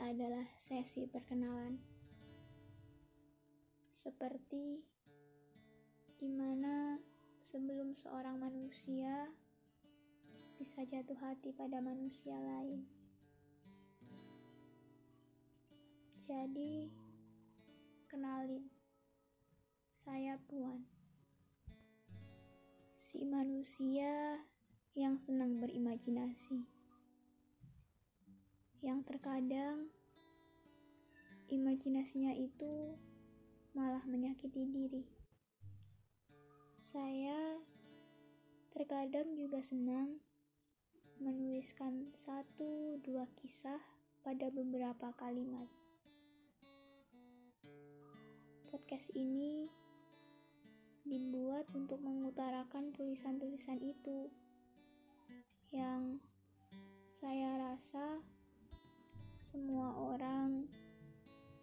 adalah sesi perkenalan. Seperti di mana sebelum seorang manusia bisa jatuh hati pada manusia lain. Jadi, kenalin, saya Puan. Si manusia yang senang berimajinasi. Yang terkadang imajinasinya itu malah menyakiti diri. Saya terkadang juga senang menuliskan satu dua kisah pada beberapa kalimat. Podcast ini dibuat untuk mengutarakan tulisan-tulisan itu yang saya rasa semua orang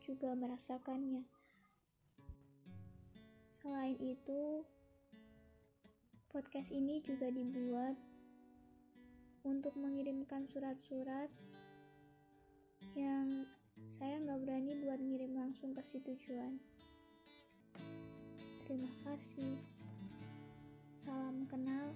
juga merasakannya. Selain itu, podcast ini juga dibuat untuk mengirimkan surat-surat yang saya nggak berani buat ngirim langsung ke si tujuan. Terima kasih. Salam kenal.